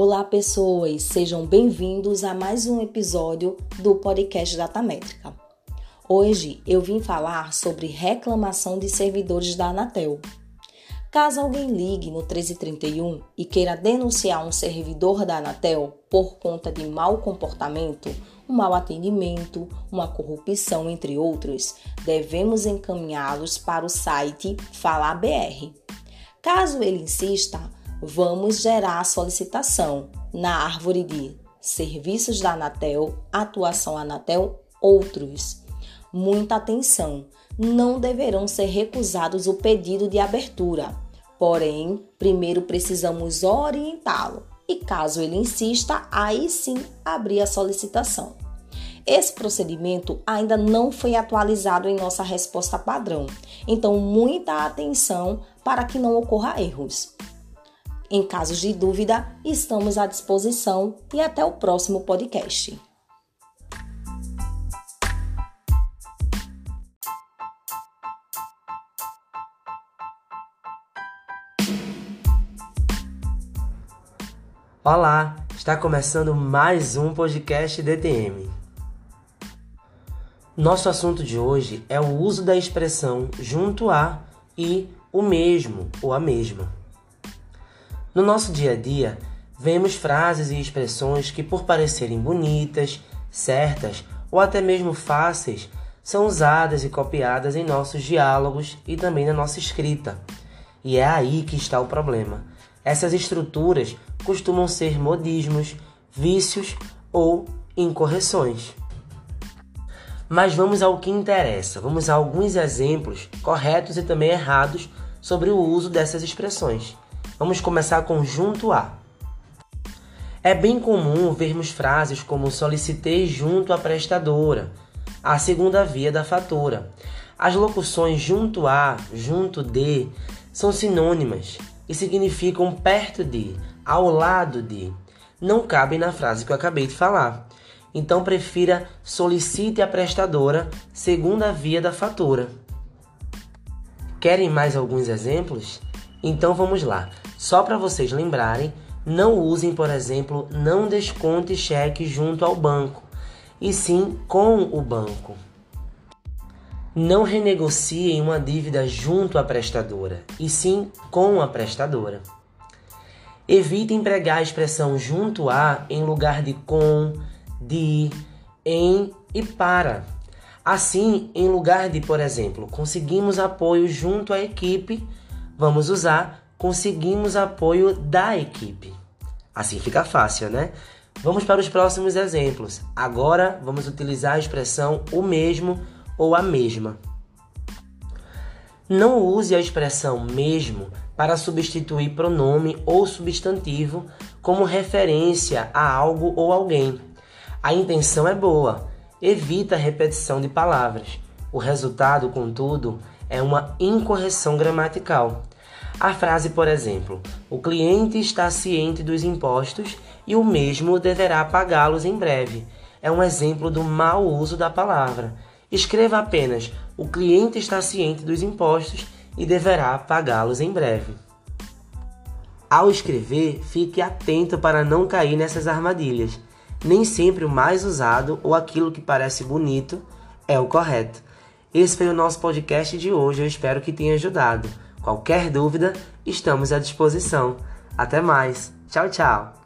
Olá, pessoas, sejam bem-vindos a mais um episódio do podcast Datamétrica. Hoje eu vim falar sobre reclamação de servidores da Anatel. Caso alguém ligue no 1331 e queira denunciar um servidor da Anatel por conta de mau comportamento, um mau atendimento, uma corrupção, entre outros, devemos encaminhá-los para o site FalaBR. Caso ele insista, vamos gerar a solicitação na árvore de Serviços da Anatel, Atuação Anatel, Outros. Muita atenção! Não deverão ser recusados o pedido de abertura, porém, primeiro precisamos orientá-lo e, caso ele insista, aí sim abrir a solicitação. Esse procedimento ainda não foi atualizado em nossa resposta padrão, então muita atenção para que não ocorra erros. Em casos de dúvida, estamos à disposição e até o próximo podcast. Olá, está começando mais um podcast DTM. Nosso assunto de hoje é o uso da expressão junto a e o mesmo ou a mesma. No nosso dia a dia, vemos frases e expressões que, por parecerem bonitas, certas ou até mesmo fáceis, são usadas e copiadas em nossos diálogos e também na nossa escrita. E é aí que está o problema. Essas estruturas costumam ser modismos, vícios ou incorreções. Mas vamos ao que interessa. Vamos a alguns exemplos corretos e também errados sobre o uso dessas expressões. Vamos começar com junto a. É bem comum vermos frases como solicitei junto à prestadora, a segunda via da fatura. As locuções junto a, junto de são sinônimas e significam perto de, ao lado de. Não cabem na frase que eu acabei de falar. Então prefira solicite a prestadora, segunda via da fatura. Querem mais alguns exemplos? Então vamos lá. Só para vocês lembrarem, não usem, por exemplo, não desconte cheque junto ao banco, e sim com o banco. Não renegociem uma dívida junto à prestadora, e sim com a prestadora. Evite empregar a expressão junto a em lugar de com, de, em e para. Assim, em lugar de, por exemplo, conseguimos apoio junto à equipe, vamos usar conseguimos apoio da equipe. Assim fica fácil, né? Vamos para os próximos exemplos. Agora vamos utilizar a expressão o mesmo ou a mesma. Não use a expressão mesmo para substituir pronome ou substantivo como referência a algo ou alguém. A intenção é boa, evita a repetição de palavras. O resultado, contudo, é uma incorreção gramatical. A frase, por exemplo, o cliente está ciente dos impostos e o mesmo deverá pagá-los em breve, é um exemplo do mau uso da palavra. Escreva apenas: o cliente está ciente dos impostos e deverá pagá-los em breve. Ao escrever, fique atento para não cair nessas armadilhas. Nem sempre o mais usado ou aquilo que parece bonito é o correto. Esse foi o nosso podcast de hoje, eu espero que tenha ajudado. Qualquer dúvida, estamos à disposição. Até mais. Tchau, tchau.